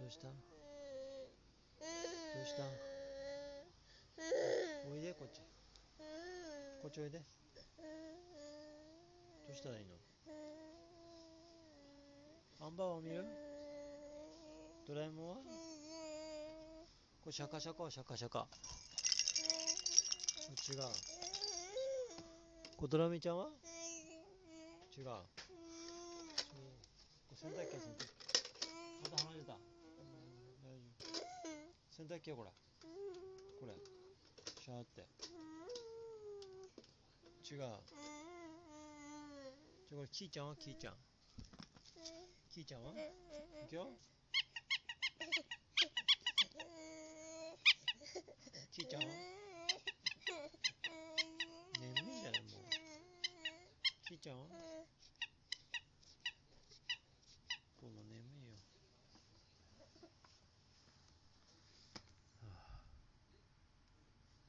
どうした？どうした？おいでこっち。こっちおいで。どうしたらいいの？アンバーを見る？ドラえもんは？これシャカシャカはシャカシャカ。違う。こドラミちゃんは？違う違うこれ洗濯機は洗濯機また離れた大丈夫洗濯機はこれこれ。シャーって。違う。じゃこれキーちゃんは？キーちゃん。キーちゃんは？いくよ。キーちゃんは？眠いんじゃないもう。キーちゃんは？